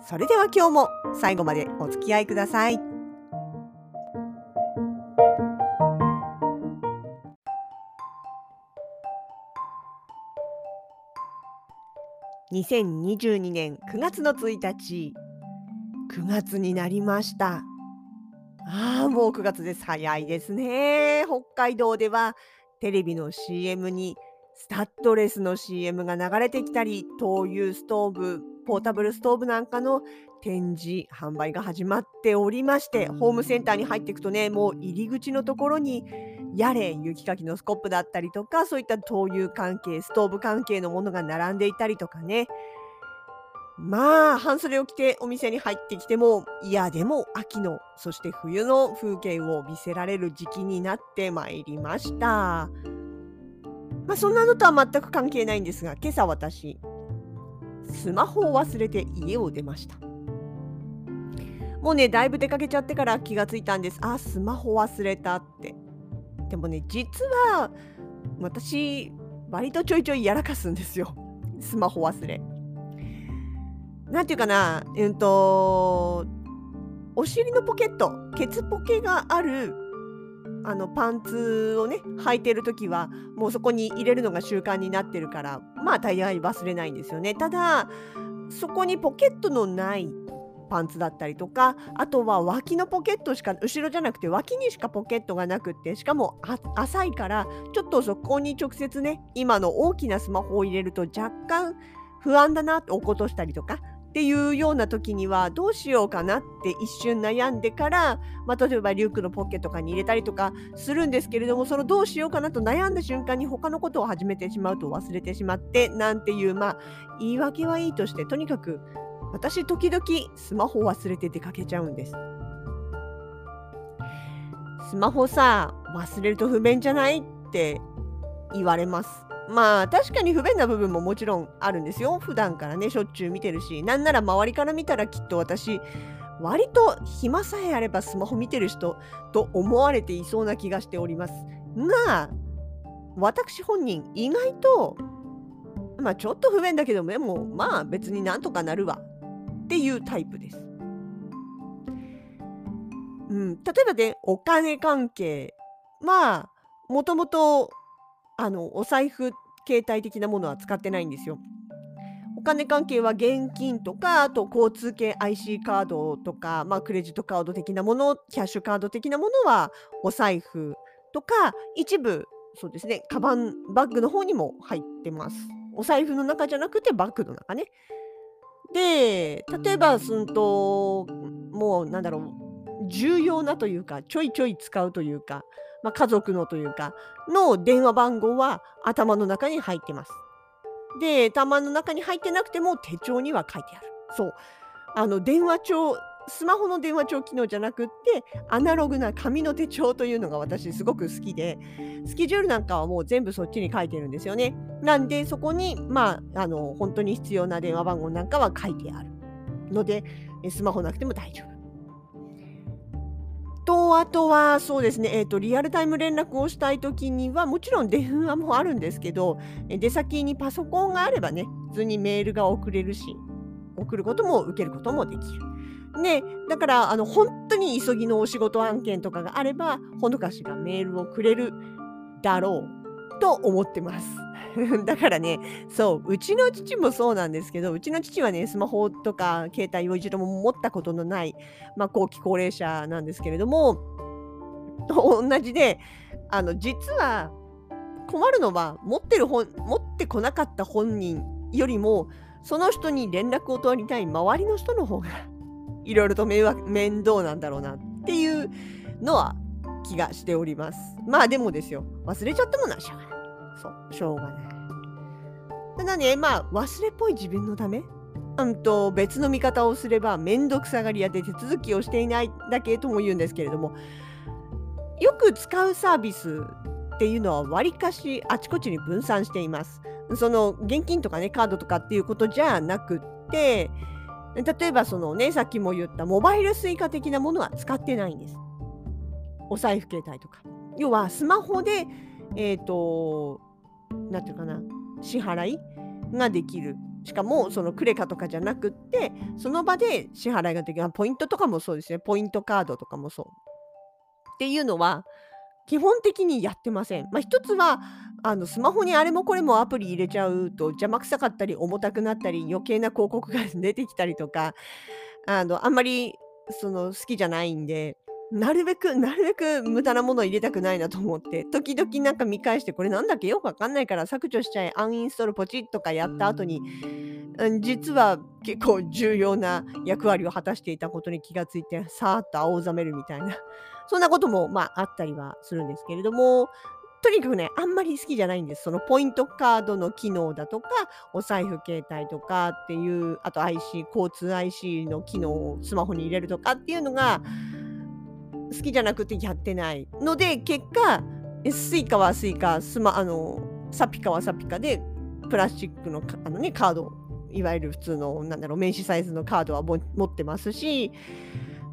それでは今日も最後までお付き合いください。2022年9月の1日。9月になりました。ああもう9月です。早いですね。北海道ではテレビの CM にスタッドレスの CM が流れてきたり灯油ストーブポータブルストーブなんかの展示販売が始まっておりましてホームセンターに入っていくとねもう入り口のところにやれ雪かきのスコップだったりとかそういった灯油関係ストーブ関係のものが並んでいたりとかねまあ半袖を着てお店に入ってきてもいやでも秋のそして冬の風景を見せられる時期になってまいりました。まあ、そんなのとは全く関係ないんですが今朝私スマホを忘れて家を出ました。もうねだいぶ出かけちゃってから気がついたんです。あスマホ忘れたって。でもね実は私割とちょいちょいやらかすんですよ。スマホ忘れ。なんていうかなうんとお尻のポケットケツポケがあるあのパンツをね履いてる時はもうそこに入れるのが習慣になってるからまあ大概忘れないんですよね。ただそこにポケットのないパンツだったりとかあとは脇のポケットしか後ろじゃなくて脇にしかポケットがなくってしかも浅いからちょっとそこに直接ね今の大きなスマホを入れると若干不安だなって落っことしたりとかっていうような時にはどうしようかなって一瞬悩んでから、まあ、例えばリュックのポッケとかに入れたりとかするんですけれどもそのどうしようかなと悩んだ瞬間に他のことを始めてしまうと忘れてしまってなんていうまあ言い訳はいいとしてとにかく私時々スマホを忘れて出かけちゃうんです。スマホさ忘れると不便じゃないって言われます。まあ確かに不便な部分ももちろんあるんですよ。普段からねしょっちゅう見てるしなんなら周りから見たらきっと私割と暇さえあればスマホ見てる人と思われていそうな気がしております。が私本人意外とまあちょっと不便だけどでもまあ別になんとかなるわっていうタイプです。うん、例えばねお金関係まあもともとあのお財布携帯的なものは使ってないんですよ。お金関係は現金とかあと交通系 IC カードとか、まあ、クレジットカード的なものキャッシュカード的なものはお財布とか一部そうですねカバンバッグの方にも入ってます。お財布の中じゃなくてバッグの中ね。で例えばすんともうなんだろう重要なというかちょいちょい使うというかまあ、家族のというかの電話番号は頭の中に入ってます。で頭の中に入ってなくても手帳には書いてある。そうあの電話帳スマホの電話帳機能じゃなくってアナログな紙の手帳というのが私すごく好きでスケジュールなんかはもう全部そっちに書いてるんですよね。なんでそこにまああの本当に必要な電話番号なんかは書いてあるのでスマホなくても大丈夫。と、あとはそうですね、えーと、リアルタイム連絡をしたいときには、もちろん電話もあるんですけど、出先にパソコンがあればね、普通にメールが送れるし、送ることも受けることもできる。ね、だからあの本当に急ぎのお仕事案件とかがあれば、ほのかしがメールをくれるだろうと思ってます。だからね、そう、うちの父もそうなんですけど、うちの父はね、スマホとか携帯を一度も持ったことのない、まあ、後期高齢者なんですけれども、と同じで、あの、実は困るのは、持ってる本、持ってこなかった本人よりも、その人に連絡を取りたい周りの人の方が、いろいろと迷惑面倒なんだろうなっていうのは気がしております。まあでもですよ、忘れちゃったものはしょうがない。そう、しょうがない。ただね、まあ、忘れっぽい自分のため？うんと別の見方をすれば面倒くさがり屋で手続きをしていないだけとも言うんですけれどもよく使うサービスっていうのはわりかしあちこちに分散しています。その現金とかねカードとかっていうことじゃなくって例えばそのねさっきも言ったモバイル suica 的なものは使ってないんです。お財布携帯とか。要はスマホでえっ、ー、と何て言うかな支払いができる。しかもそのクレカとかじゃなくってその場で支払いができるポイントとかもそうですねポイントカードとかもそうっていうのは基本的にやってません。まあ、一つはあのスマホにあれもこれもアプリ入れちゃうと邪魔くさかったり重たくなったり余計な広告が出てきたりとかあのあんまりその好きじゃないんでなるべくなるべく無駄なものを入れたくないなと思って時々なんか見返してこれなんだっけ？よくわかんないから削除しちゃえアンインストールポチッとかやった後に実は結構重要な役割を果たしていたことに気がついてさーっと青ざめるみたいなそんなこともまああったりはするんですけれどもとにかくね、あんまり好きじゃないんです。そのポイントカードの機能だとか、お財布携帯とかっていう、あと IC、交通 IC の機能をスマホに入れるとかっていうのが好きじゃなくてやってないので、結果、スイカはスイカ、スマ、あの、サピカはサピカで、プラスチックのあの、ね、カード、いわゆる普通の、なんだろう、名刺サイズのカードは持ってますし、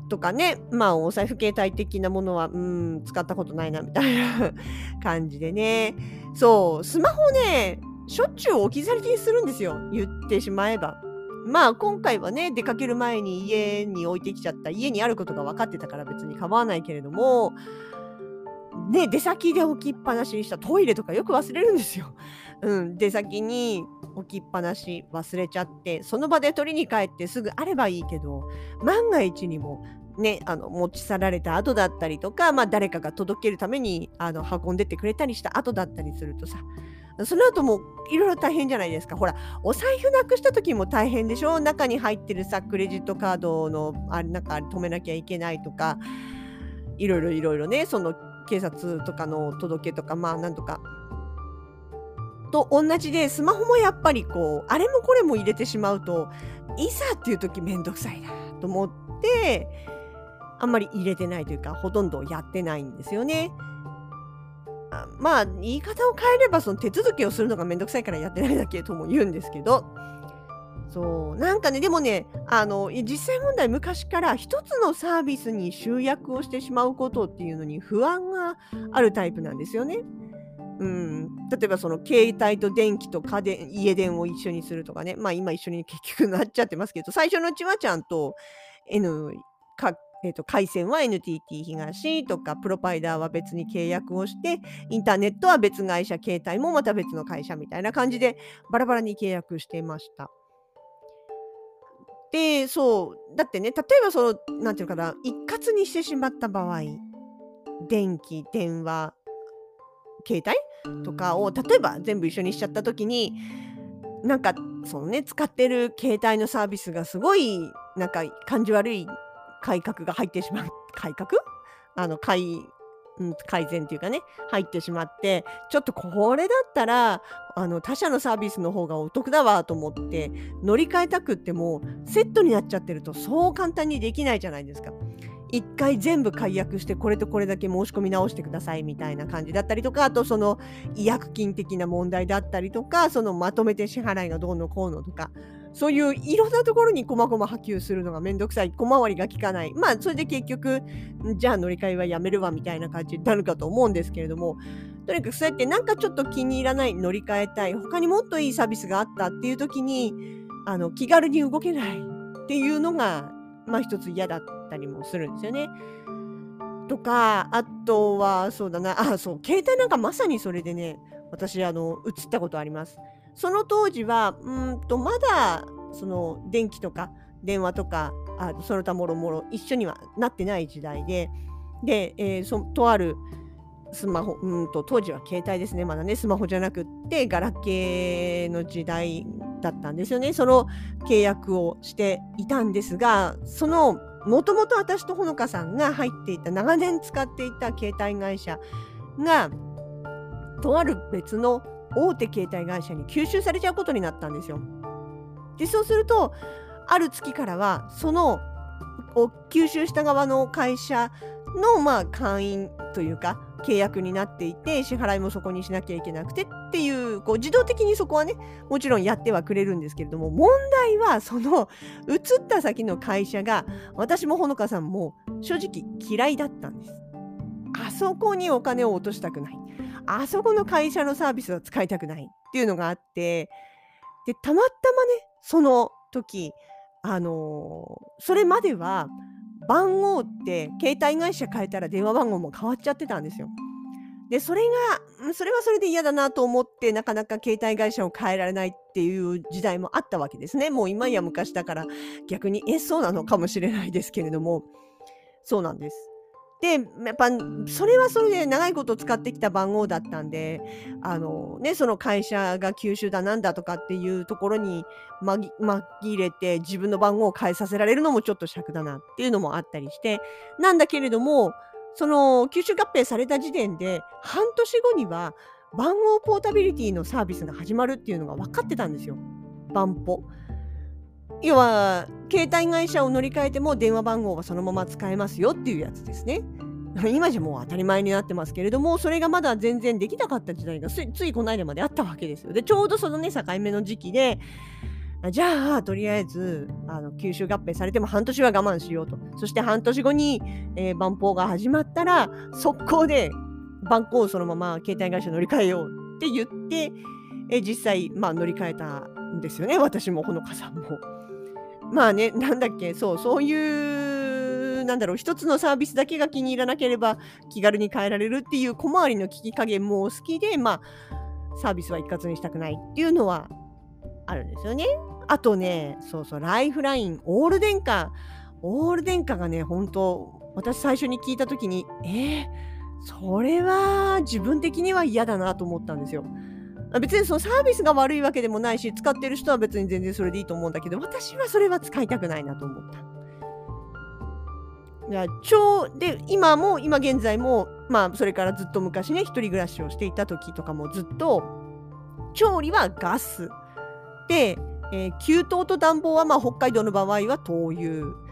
とかね、まあお財布携帯的なものは、うん、使ったことないなみたいな 感じでね。そう、スマホね、しょっちゅう置き去りにするんですよ。言ってしまえば。まあ今回はね、出かける前に家に置いてきちゃった、家にあることが分かってたから別に構わないけれども、ね、出先で置きっぱなしにしたトイレとかよく忘れるんですよ。うん、出先に置きっぱなし忘れちゃってその場で取りに帰ってすぐあればいいけど万が一にもね、あの持ち去られた後だったりとか、まあ、誰かが届けるためにあの運んでってくれたりした後だったりするとさその後もいろいろ大変じゃないですか。ほら、お財布なくした時も大変でしょ？中に入ってるさ、クレジットカードの、あれなんか止めなきゃいけないとか、いろいろいろいろね、その警察とかの届けとか、まあなんとかと同じでスマホもやっぱりこうあれもこれも入れてしまうといざっていう時めんどくさいなと思ってあんまり入れてないというかほとんどやってないんですよね。まあ言い方を変えればその手続きをするのがめんどくさいからやってないだけとも言うんですけど。そうなんかねでもねあの実際問題昔から一つのサービスに集約をしてしまうことっていうのに不安があるタイプなんですよね。うん、例えばその携帯と電気と家電家電を一緒にするとかね。まあ今一緒に結局なっちゃってますけど最初のうちはちゃんと N か、えー、と回線は NTT 東とかプロバイダーは別に契約をしてインターネットは別会社携帯もまた別の会社みたいな感じでバラバラに契約していました。でそうだってね例えばその何て言うかな一括にしてしまった場合電気電話携帯とかを例えば全部一緒にしちゃった時になんかそのね使ってる携帯のサービスがすごいなんか感じ悪い改革が入ってしまう。改革？あの改、改善っていうかね。入ってしまってちょっとこれだったらあの他社のサービスの方がお得だわと思って乗り換えたくってもセットになっちゃってるとそう簡単にできないじゃないですか。1回全部解約してこれとこれだけ申し込み直してくださいみたいな感じだったりとかあとその違約金的な問題だったりとかそのまとめて支払いがどうのこうのとかそういういろんなところに細々波及するのがめんどくさい小回りが利かないまあそれで結局じゃあ乗り換えはやめるわみたいな感じになるかと思うんですけれどもとにかくそうやってなんかちょっと気に入らない乗り換えたい他にもっといいサービスがあったっていう時にあの気軽に動けないっていうのがまあ一つ嫌だったりもするんですよね。とか、あとは、そうだな、あ、そう、携帯なんかまさにそれでね、私、あの、映ったことあります。その当時は、うんと、まだ、その、電気とか電話とか、あその他もろもろ一緒にはなってない時代で、で、えー、そとあるスマホ、うんと、当時は携帯ですね、まだね、スマホじゃなくって、ガラケーの時代だったんですよね。その契約をしていたんですが、そのもともと私とほのかさんが入っていた長年使っていた携帯会社がとある別の大手携帯会社に吸収されちゃうことになったんですよ。でそうするとある月からはそのを吸収した側の会社のまあ会員というか契約になっていて支払いもそこにしなきゃいけなくてっていうこう自動的にそこはねもちろんやってはくれるんですけれども問題はその移った先の会社が私もほのかさんも正直嫌いだったんです。あそこにお金を落としたくない。あそこの会社のサービスは使いたくないっていうのがあってでたまたまねその時あのー、それまでは番号って携帯会社変えたら電話番号も変わっちゃってたんですよ。でそれがそれはそれで嫌だなと思ってなかなか携帯会社を変えられないっていう時代もあったわけですね。もう今や昔だから逆にえそうなのかもしれないですけれどもそうなんです。でやっぱそれはそれで長いこと使ってきた番号だったんであの、ね、その会社が九州だなんだとかっていうところに紛れて自分の番号を変えさせられるのもちょっと尺だなっていうのもあったりしてなんだけれどもその吸収合併された時点で半年後には番号ポータビリティのサービスが始まるっていうのが分かってたんですよ。番ポ。要は携帯会社を乗り換えても電話番号はそのまま使えますよっていうやつですね。今じゃもう当たり前になってますけれどもそれがまだ全然できなかった時代がついこの間まであったわけですよ。でちょうどそのね境目の時期でじゃあとりあえずあの吸収合併されても半年は我慢しようとそして半年後に、えー、番号が始まったら速攻で番号をそのまま携帯会社乗り換えようって言って、えー、実際、まあ、乗り換えたんですよね私もほのかさんも。まあね、なんだっけ、そう、そういう、なんだろう、一つのサービスだけが気に入らなければ気軽に変えられるっていう小回りの聞き加減も好きで、まあ、サービスは一括にしたくないっていうのはあるんですよね。あとね、そうそう、ライフライン、オール電化、オール電化がね、本当私最初に聞いた時に、えー、それは自分的には嫌だなと思ったんですよ。別にそのサービスが悪いわけでもないし、使ってる人は別に全然それでいいと思うんだけど、私はそれは使いたくないなと思った。超で今も今現在もまあそれからずっと昔ね一人暮らしをしていた時とかもずっと調理はガス。で、えー、給湯と暖房はまあ北海道の場合は灯油。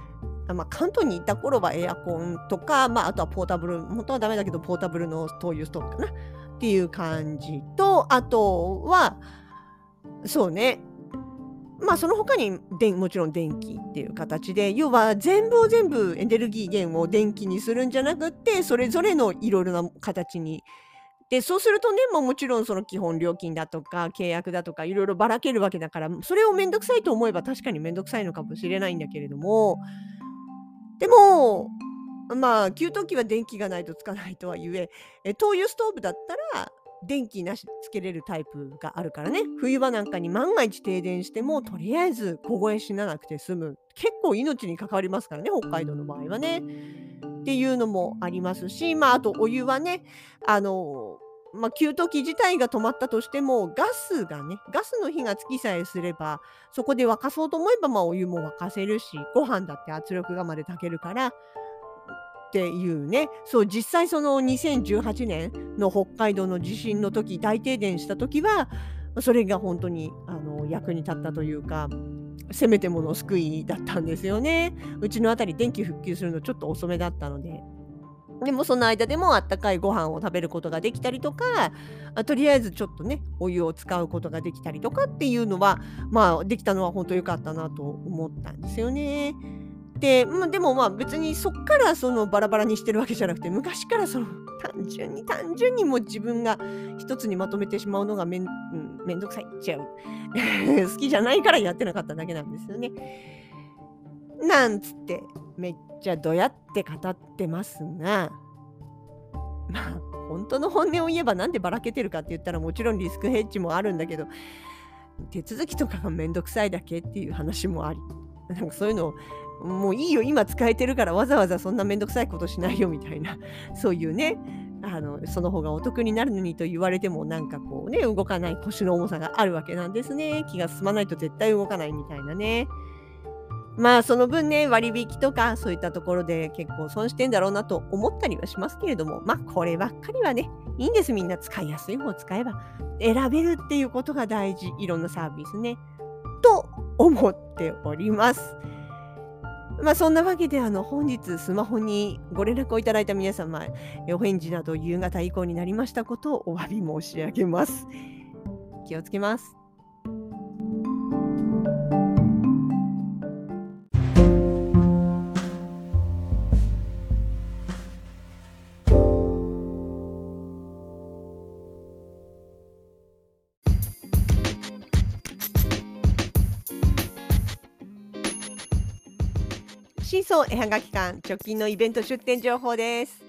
まあ、関東にいた頃はエアコンとか、まあ、あとはポータブル本当はダメだけどポータブルの灯油ストーブかな。っていう感じと、あとは、そうね、まあその他にでもちろん電気っていう形で要は全部を全部エネルギー源を電気にするんじゃなくってそれぞれのいろいろな形に。でそうするとね、ま、もちろんその基本料金だとか契約だとかいろいろばらけるわけだからそれをめんどくさいと思えば確かにめんどくさいのかもしれないんだけれども。でもまあ給湯器は電気がないとつかないとはゆええ灯油ストーブだったら電気なしつけれるタイプがあるからね。冬場なんかに万が一停電してもとりあえず凍え死ななくて済む。結構命に関わりますからね北海道の場合はね。っていうのもありますしまああとお湯はねあのまあ、給湯器自体が止まったとしてもガスがねガスの火がつきさえすればそこで沸かそうと思えばまあお湯も沸かせるしご飯だって圧力釜で炊けるからっていうねそう実際その2018年の北海道の地震の時大停電した時はそれが本当にあの役に立ったというかせめてもの救いだったんですよね。うちの辺り電気復旧するのちょっと遅めだったので。でもその間でもあったかいご飯を食べることができたりとかとりあえずちょっとねお湯を使うことができたりとかっていうのはまあできたのは本当良かったなと思ったんですよね。で、まあ、でもまあ別にそっからそのバラバラにしてるわけじゃなくて昔からその単純に単純にもう自分が一つにまとめてしまうのがめん,、うん、めんどくさいっちゃう 好きじゃないからやってなかっただけなんですよね。なんつってめっちゃどやって語ってますがまあ本当の本音を言えばなんでばらけてるかって言ったらもちろんリスクヘッジもあるんだけど手続きとかがめんどくさいだけっていう話もありなんかそういうのをもういいよ今使えてるからわざわざそんなめんどくさいことしないよみたいな。そういうねあのその方がお得になるのにと言われてもなんかこうね動かない腰の重さがあるわけなんですね。気が進まないと絶対動かないみたいなね。まあその分ね割引とかそういったところで結構損してんだろうなと思ったりはしますけれどもまあこればっかりはねいいんです。みんな使いやすい方を使えば選べるっていうことが大事。いろんなサービスね。と思っております。まあそんなわけであの本日スマホにご連絡をいただいた皆様お返事など夕方以降になりましたことをお詫び申し上げます。気をつけます。新装絵は。がき館直近のイベント出店情報です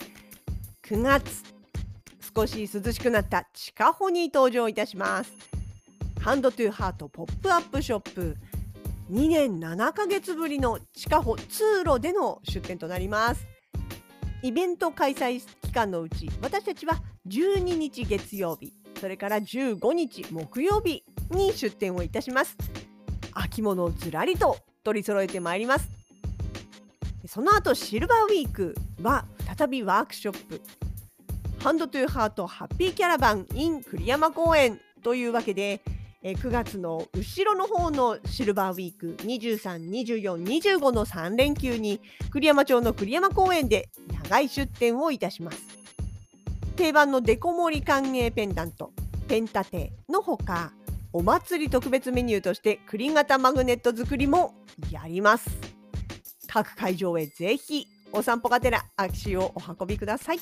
9月少し涼しくなった地下歩に登場いたします Hand to Heart ポップアップショップ2年7ヶ月ぶりの地下歩通路での出店となりますイベント開催期間のうち私たちは。12日月曜日それから15日木曜日に出店をいたします秋物をずらりと取り揃えてまいりますその後シルバーウィークは再びワークショップハンドトゥーハートハッピーキャラバン in 栗山公園というわけで9月の後ろの方のシルバーウィーク23、24、25の3連休に栗山町の栗山公園で長い出店をいたします。定番のデコ盛り歓迎ペンダントペンタテのほかお祭り特別メニューとして栗型マグネット作りもやります。各会場へぜひお散歩がてら足をお運びください。